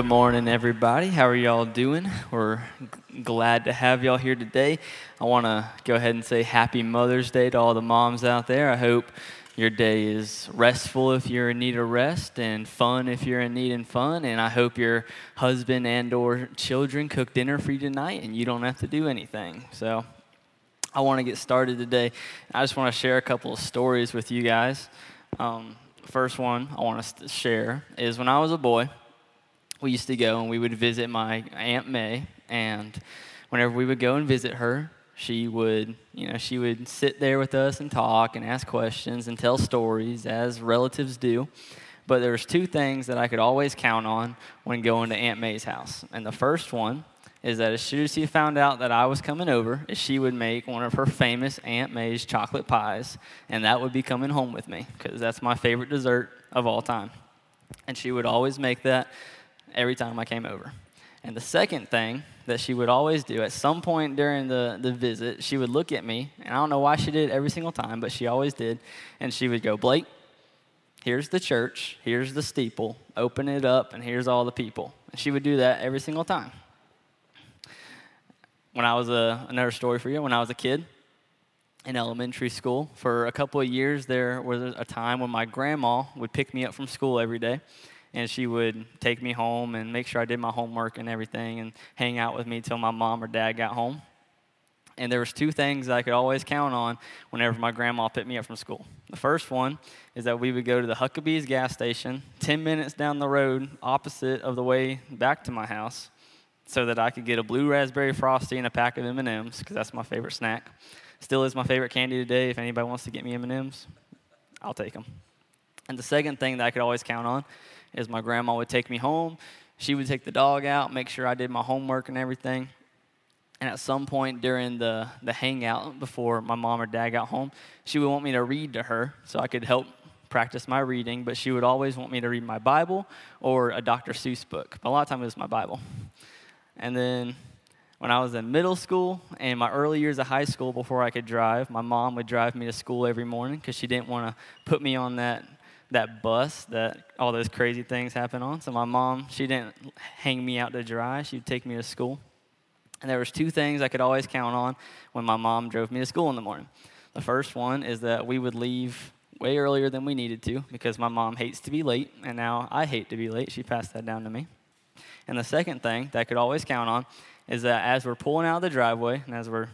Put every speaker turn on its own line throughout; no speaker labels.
Good morning, everybody. How are y'all doing? We're glad to have y'all here today. I want to go ahead and say Happy Mother's Day to all the moms out there. I hope your day is restful if you're in need of rest and fun if you're in need of fun. And I hope your husband and/or children cook dinner for you tonight and you don't have to do anything. So I want to get started today. I just want to share a couple of stories with you guys. Um, first one I want to share is when I was a boy we used to go and we would visit my Aunt May. And whenever we would go and visit her, she would, you know, she would sit there with us and talk and ask questions and tell stories as relatives do. But there was two things that I could always count on when going to Aunt May's house. And the first one is that as soon as she found out that I was coming over, she would make one of her famous Aunt May's chocolate pies, and that would be coming home with me because that's my favorite dessert of all time. And she would always make that every time I came over. And the second thing that she would always do at some point during the, the visit, she would look at me, and I don't know why she did every single time, but she always did. And she would go, Blake, here's the church, here's the steeple, open it up, and here's all the people. And she would do that every single time. When I was a, another story for you, when I was a kid in elementary school, for a couple of years, there was a time when my grandma would pick me up from school every day and she would take me home and make sure I did my homework and everything and hang out with me till my mom or dad got home. And there was two things I could always count on whenever my grandma picked me up from school. The first one is that we would go to the Huckabee's gas station 10 minutes down the road opposite of the way back to my house so that I could get a blue raspberry frosty and a pack of M&Ms because that's my favorite snack. Still is my favorite candy today. If anybody wants to get me M&Ms, I'll take them. And the second thing that I could always count on is my grandma would take me home. She would take the dog out, make sure I did my homework and everything. And at some point during the, the hangout before my mom or dad got home, she would want me to read to her so I could help practice my reading, but she would always want me to read my Bible or a Dr. Seuss book. But a lot of times it was my Bible. And then when I was in middle school and my early years of high school before I could drive, my mom would drive me to school every morning because she didn't want to put me on that that bus that all those crazy things happen on. So my mom, she didn't hang me out to dry. She'd take me to school. And there was two things I could always count on when my mom drove me to school in the morning. The first one is that we would leave way earlier than we needed to because my mom hates to be late, and now I hate to be late. She passed that down to me. And the second thing that I could always count on is that as we're pulling out of the driveway and as we're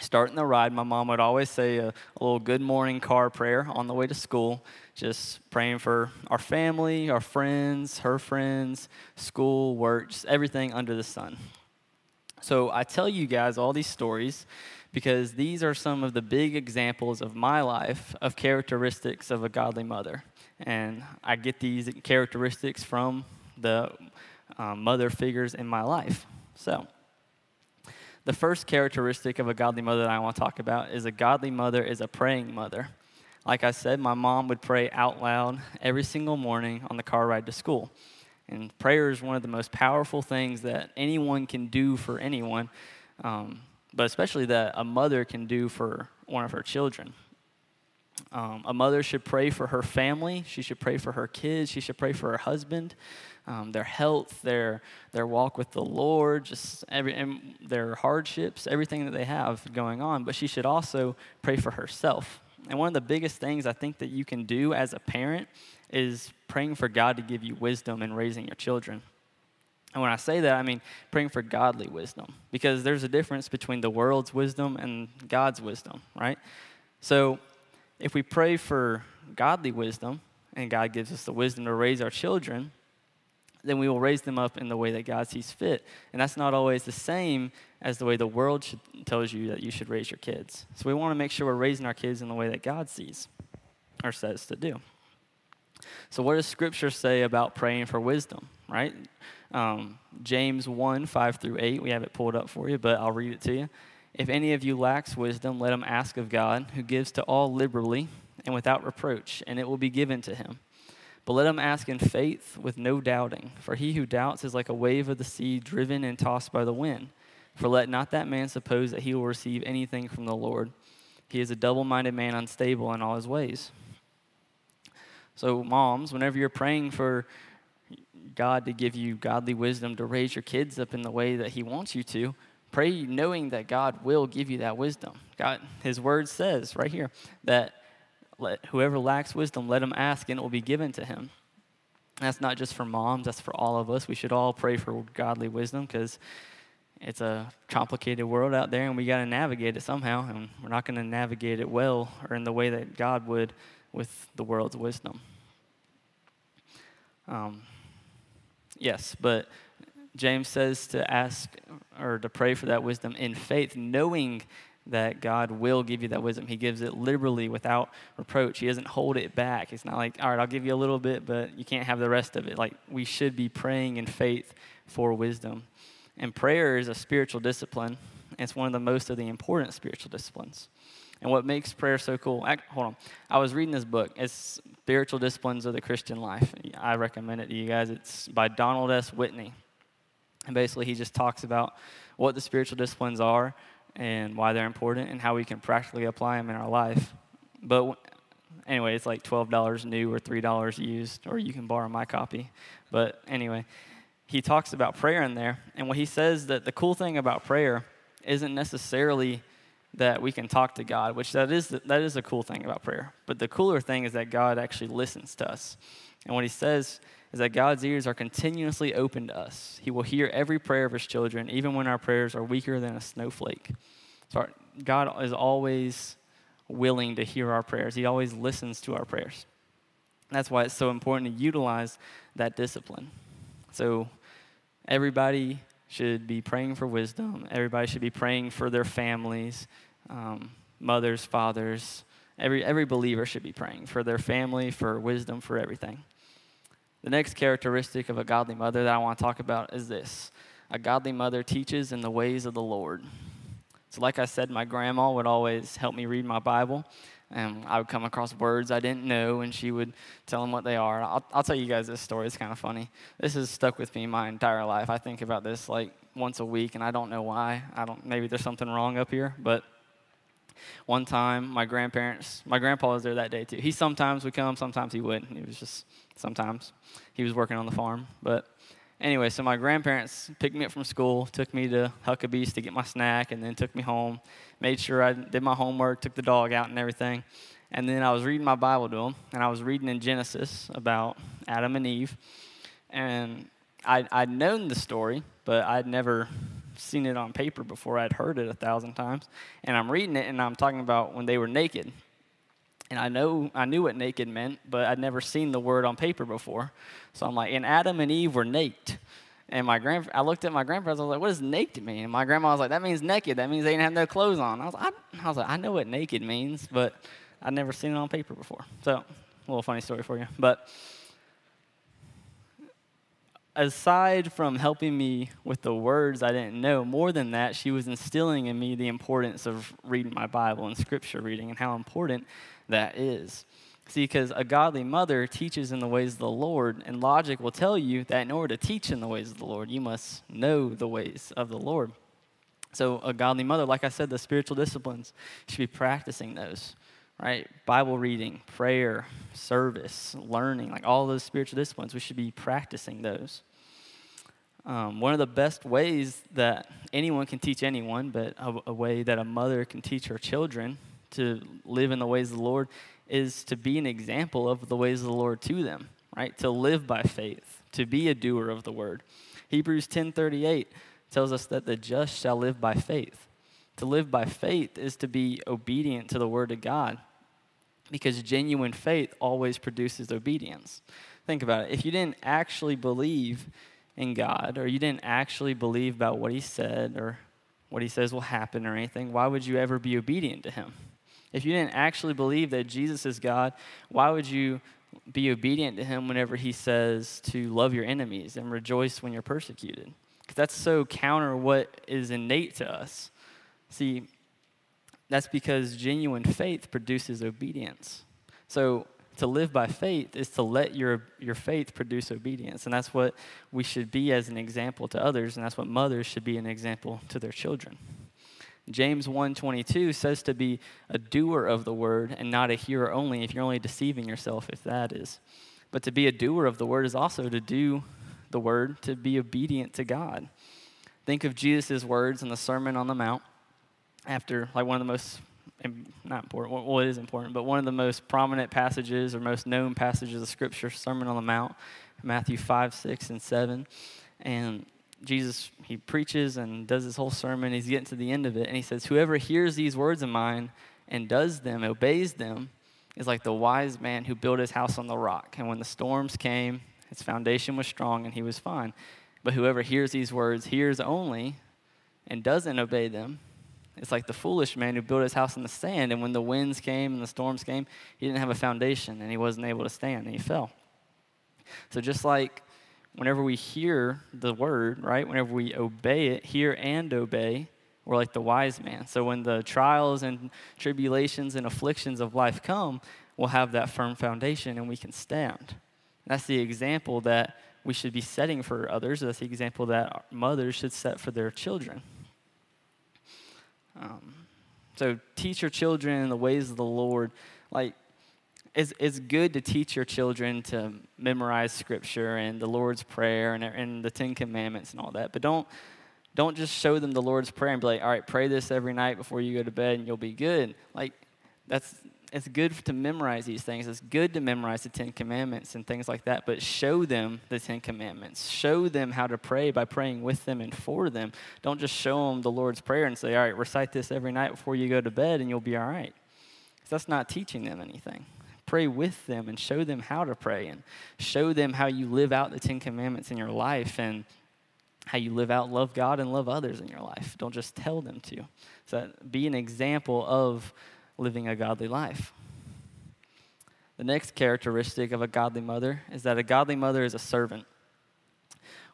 starting the ride, my mom would always say a, a, little good morning car prayer on the way to school, just praying for our family, our friends, her friends, school, work, just everything under the sun. So I tell you guys all these stories because these are some of the big examples of my life of characteristics of a godly mother. And I get these characteristics from the um, mother figures in my life. So, the first characteristic of a godly mother that I want to talk about is a godly mother is a praying mother. Like I said, my mom would pray out loud every single morning on the car ride to school. And prayer is one of the most powerful things that anyone can do for anyone, um, but especially that a mother can do for one of her children. Um, a mother should pray for her family. She should pray for her kids. She should pray for her husband, um, their health, their their walk with the Lord, just every and their hardships, everything that they have going on. But she should also pray for herself. And one of the biggest things I think that you can do as a parent is praying for God to give you wisdom in raising your children. And when I say that, I mean praying for godly wisdom, because there's a difference between the world's wisdom and God's wisdom, right? So if we pray for godly wisdom and God gives us the wisdom to raise our children, then we will raise them up in the way that God sees fit. And that's not always the same as the way the world should, tells you that you should raise your kids. So we want to make sure we're raising our kids in the way that God sees or says to do. So, what does Scripture say about praying for wisdom, right? Um, James 1 5 through 8, we have it pulled up for you, but I'll read it to you. If any of you lacks wisdom, let him ask of God, who gives to all liberally and without reproach, and it will be given to him. But let him ask in faith with no doubting, for he who doubts is like a wave of the sea driven and tossed by the wind. For let not that man suppose that he will receive anything from the Lord. He is a double minded man, unstable in all his ways. So, moms, whenever you're praying for God to give you godly wisdom to raise your kids up in the way that He wants you to, pray knowing that God will give you that wisdom. God, His word says right here that let whoever lacks wisdom, let him ask, and it will be given to him. That's not just for moms, that's for all of us. We should all pray for godly wisdom because it's a complicated world out there and we got to navigate it somehow. And we're not going to navigate it well or in the way that God would with the world's wisdom. Um, yes, but James says to ask or to pray for that wisdom in faith, knowing that God will give you that wisdom. He gives it liberally without reproach. He doesn't hold it back. It's not like, all right, I'll give you a little bit, but you can't have the rest of it. Like, we should be praying in faith for wisdom. And prayer is a spiritual discipline. It's one of the most of the important spiritual disciplines. And what makes prayer so cool, hold on. I was reading this book. It's Spiritual Disciplines of the Christian Life. I recommend it to you guys. It's by Donald S. Whitney. And basically, he just talks about what the spiritual disciplines are and why they're important and how we can practically apply them in our life. But anyway, it's like $12 new or $3 used, or you can borrow my copy. But anyway, he talks about prayer in there. And what he says that the cool thing about prayer isn't necessarily that we can talk to God, which that is, that is a cool thing about prayer. But the cooler thing is that God actually listens to us. And what he says is that God's ears are continuously open to us. He will hear every prayer of his children, even when our prayers are weaker than a snowflake. So our, God is always willing to hear our prayers, He always listens to our prayers. That's why it's so important to utilize that discipline. So everybody should be praying for wisdom, everybody should be praying for their families, um, mothers, fathers. Every, every believer should be praying for their family, for wisdom, for everything. The next characteristic of a godly mother that I want to talk about is this a godly mother teaches in the ways of the Lord. So, like I said, my grandma would always help me read my Bible. And I would come across words I didn't know, and she would tell them what they are. I'll, I'll tell you guys this story. It's kind of funny. This has stuck with me my entire life. I think about this like once a week, and I don't know why. I don't. Maybe there's something wrong up here, but one time my grandparents, my grandpa was there that day too. He sometimes would come, sometimes he wouldn't. He was just sometimes. He was working on the farm. But anyway, so my grandparents picked me up from school, took me to Huckabee's to get my snack, and then took me home, made sure I did my homework, took the dog out and everything. And then I was reading my Bible to them, and I was reading in Genesis about Adam and Eve. And I'd, I'd known the story, but I'd never seen it on paper before. I'd heard it a thousand times. And I'm reading it, and I'm talking about when they were naked. And I know I knew what naked meant, but I'd never seen the word on paper before. So I'm like, and Adam and Eve were naked. And my grand, I looked at my grandparents. I was like, "What does naked mean?" And my grandma was like, "That means naked. That means they didn't have no clothes on." I was, I, I was like, "I know what naked means, but I'd never seen it on paper before." So, a little funny story for you. But aside from helping me with the words I didn't know, more than that, she was instilling in me the importance of reading my Bible and scripture reading and how important that is. See, because a godly mother teaches in the ways of the Lord, and logic will tell you that in order to teach in the ways of the Lord, you must know the ways of the Lord. So, a godly mother, like I said, the spiritual disciplines, should be practicing those, right? Bible reading, prayer, service, learning, like all those spiritual disciplines, we should be practicing those. Um, one of the best ways that anyone can teach anyone, but a, a way that a mother can teach her children to live in the ways of the Lord is to be an example of the ways of the Lord to them, right? To live by faith, to be a doer of the word. Hebrews 10:38 tells us that the just shall live by faith. To live by faith is to be obedient to the word of God. Because genuine faith always produces obedience. Think about it. If you didn't actually believe in God, or you didn't actually believe about what He said or what He says will happen or anything, why would you ever be obedient to Him? If you didn't actually believe that Jesus is God, why would you be obedient to Him whenever He says to love your enemies and rejoice when you're persecuted? Because that's so counter what is innate to us. See, that's because genuine faith produces obedience. So to live by faith is to let your, your faith produce obedience. And that's what we should be as an example to others, and that's what mothers should be an example to their children. James 1:22 says to be a doer of the word and not a hearer only if you're only deceiving yourself if that is. But to be a doer of the word is also to do the word to be obedient to God. Think of Jesus' words in the Sermon on the Mount after, like, one of the most, not important, well, it is important, but one of the most prominent passages or most known passages of Scripture, Sermon on the Mount, Matthew 5, 6, and 7. And Jesus, he preaches and does his whole sermon. He's getting to the end of it, and he says, Whoever hears these words of mine and does them, obeys them, is like the wise man who built his house on the rock. And when the storms came, his foundation was strong and he was fine. But whoever hears these words hears only and doesn't obey them. It's like the foolish man who built his house in the sand, and when the winds came and the storms came, he didn't have a foundation and he wasn't able to stand and he fell. So, just like whenever we hear the word, right, whenever we obey it, hear and obey, we're like the wise man. So when the trials and tribulations and afflictions of life come, we'll have that firm foundation and we can stand. That's the example that we should be setting for others. That's the example that mothers should set for their children. Um, so teach your children the ways of the Lord. Like, it's, it's good to teach your children to memorize scripture and the Lord's Prayer and, and the Ten Commandments and all that, but don't don't just show them the Lord's Prayer and be like, all right, pray this every night before you go to bed and you'll be good. Like, that's it's good to memorize these things. It's good to memorize the Ten Commandments and things like that, but show them the Ten Commandments. Show them how to pray by praying with them and for them. Don't just show them the Lord's Prayer and say, all right, recite this every night before you go to bed and you'll be all right. Because that's not teaching them anything. Pray with them and show them how to pray and show them how you live out the Ten Commandments in your life and how you live out love God and love others in your life. Don't just tell them to. So be an example of living a godly life. The next characteristic of a godly mother is that a godly mother is a servant.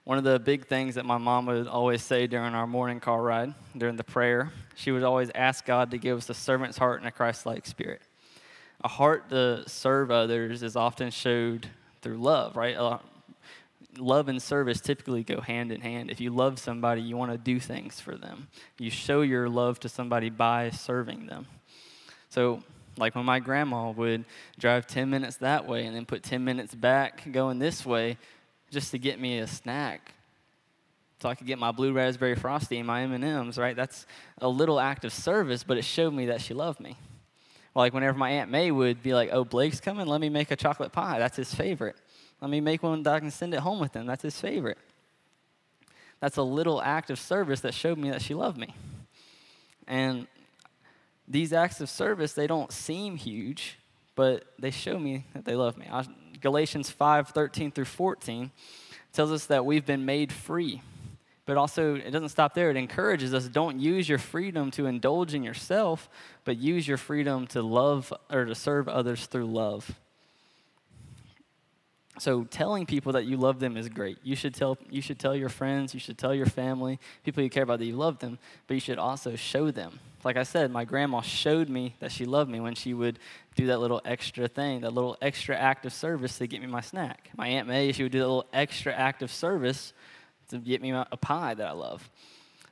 One of the big things that my mom would always say during our morning car ride, during the prayer, she would always ask God to give us a servant's heart and a Christ like spirit. A heart to serve others is often showed through love, right? love and service typically go hand in hand. If you love somebody, you want to do things for them. You show your love to somebody by serving them. So, like when my grandma would drive 10 minutes that way and then put 10 minutes back going this way just to get me a snack so I could get my blue raspberry frosty and my M&Ms, right? That's a little act of service, but it showed me that she loved me. Like whenever my Aunt May would be like, "Oh, Blake's coming, let me make a chocolate pie." That's his favorite. Let me make one that I can send it home with him. That's his favorite. That's a little act of service that showed me that she loved me. And these acts of service, they don't seem huge, but they show me that they love me. Galatians 5 13 through 14 tells us that we've been made free. But also, it doesn't stop there. It encourages us don't use your freedom to indulge in yourself, but use your freedom to love or to serve others through love. So telling people that you love them is great. You should tell you should tell your friends, you should tell your family, people you care about that you love them, but you should also show them. Like I said, my grandma showed me that she loved me when she would do that little extra thing, that little extra act of service to get me my snack. My Aunt May, she would do a little extra act of service to get me a pie that I love.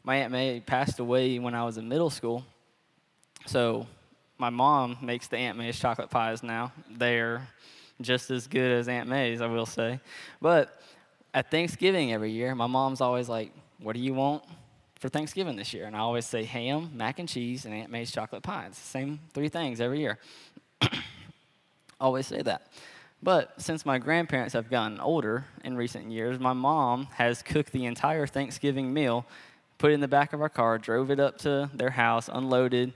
My Aunt May passed away when I was in middle school. So my mom makes the Aunt May's chocolate pies now. They're just as good as Aunt May's, I will say. But at Thanksgiving every year, my mom's always like, What do you want for Thanksgiving this year? And I always say ham, mac and cheese, and Aunt May's chocolate pie. It's the same three things every year. always say that. But since my grandparents have gotten older in recent years, my mom has cooked the entire Thanksgiving meal, put it in the back of our car, drove it up to their house, unloaded,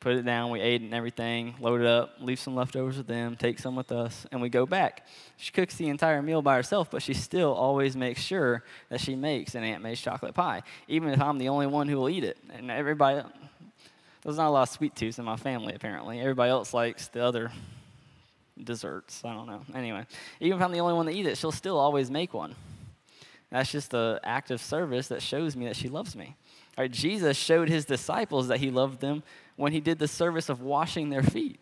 put it down, we ate and everything, load it up, leave some leftovers with them, take some with us, and we go back. She cooks the entire meal by herself, but she still always makes sure that she makes an Aunt May's chocolate pie, even if I'm the only one who will eat it. And everybody, there's not a lot of sweet tooths in my family, apparently. Everybody else likes the other desserts. I don't know. Anyway, even if I'm the only one to eat it, she'll still always make one. That's just an act of service that shows me that she loves me. All right, Jesus showed his disciples that he loved them when he did the service of washing their feet.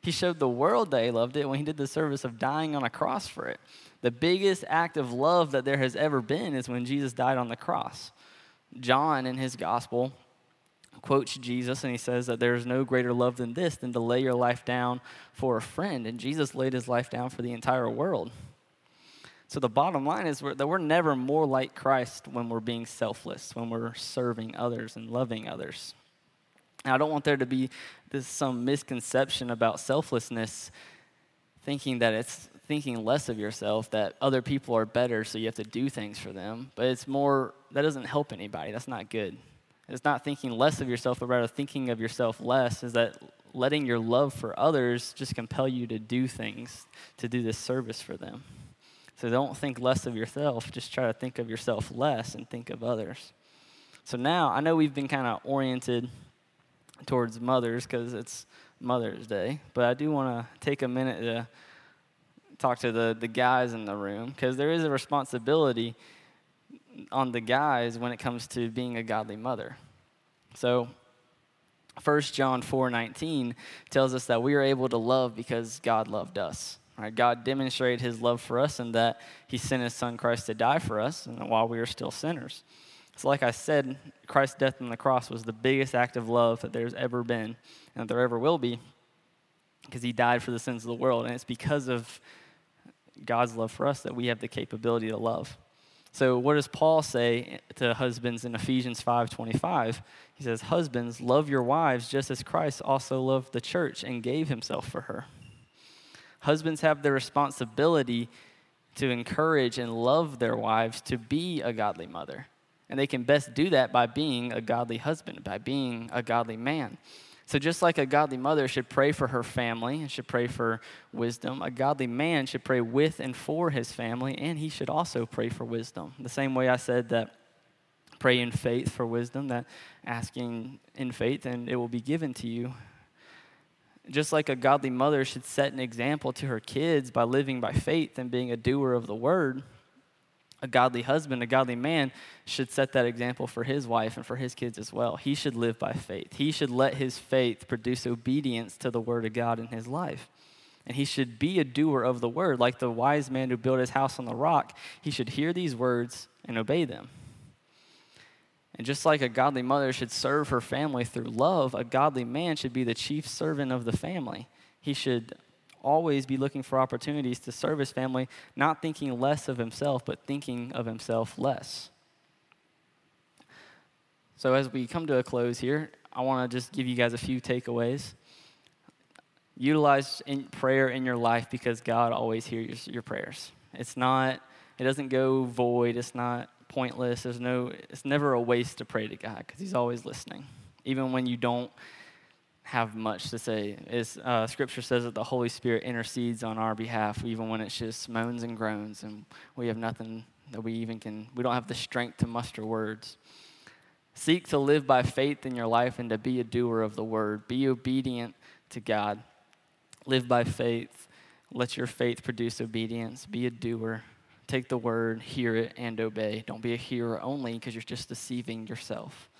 He showed the world that he loved it when he did the service of dying on a cross for it. The biggest act of love that there has ever been is when Jesus died on the cross. John, in his gospel, quotes Jesus and he says that there is no greater love than this than to lay your life down for a friend. And Jesus laid his life down for the entire world. So the bottom line is we're, that we're never more like Christ when we're being selfless, when we're serving others and loving others. And I don't want there to be this some misconception about selflessness, thinking that it's thinking less of yourself, that other people are better, so you have to do things for them. But it's more that doesn't help anybody. That's not good. It's not thinking less of yourself, but rather thinking of yourself less. Is that letting your love for others just compel you to do things, to do this service for them. So don't think less of yourself, just try to think of yourself less and think of others. So now I know we've been kind of oriented towards mothers because it's Mother's Day, but I do want to take a minute to talk to the, the guys in the room because there is a responsibility on the guys when it comes to being a godly mother. So 1 John 4:19 tells us that we are able to love because God loved us. Right? God demonstrated his love for us in that he sent his son Christ to die for us and while we were still sinners. So like I said, Christ's death on the cross was the biggest act of love that there's ever been and that there ever will be because he died for the sins of the world and it's because of God's love for us that we have the capability to love. So what does Paul say to husbands in Ephesians 5:25? He says, "Husbands, love your wives just as Christ also loved the church and gave himself for her." Husbands have the responsibility to encourage and love their wives to be a godly mother. And they can best do that by being a godly husband, by being a godly man. So, just like a godly mother should pray for her family and should pray for wisdom, a godly man should pray with and for his family, and he should also pray for wisdom. The same way I said that pray in faith for wisdom, that asking in faith and it will be given to you. Just like a godly mother should set an example to her kids by living by faith and being a doer of the word, a godly husband, a godly man, should set that example for his wife and for his kids as well. He should live by faith. He should let his faith produce obedience to the word of God in his life. And he should be a doer of the word, like the wise man who built his house on the rock. He should hear these words and obey them. And just like a godly mother should serve her family through love, a godly man should be the chief servant of the family. He should always be looking for opportunities to serve his family, not thinking less of himself, but thinking of himself less. So, as we come to a close here, I want to just give you guys a few takeaways. Utilize in prayer in your life because God always hears your prayers. It's not, it doesn't go void, it's not pointless. There's no, it's never a waste to pray to God because He's always listening, even when you don't have much to say. Is uh, Scripture says that the Holy Spirit intercedes on our behalf, even when it's just moans and groans, and we have nothing that we even can. We don't have the strength to muster words. Seek to live by faith in your life and to be a doer of the word. Be obedient to God. Live by faith. Let your faith produce obedience. Be a doer. Take the word, hear it, and obey. Don't be a hearer only because you're just deceiving yourself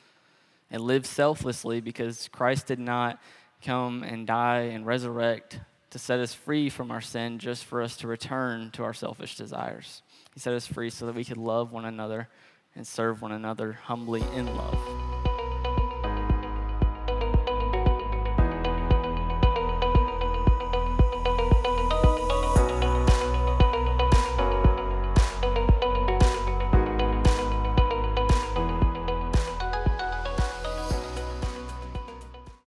and live selflessly because Christ did not come and die and resurrect to set us free from our sin, just for us to return to our selfish desires. He set us free so that we could love one another and serve one another humbly in love.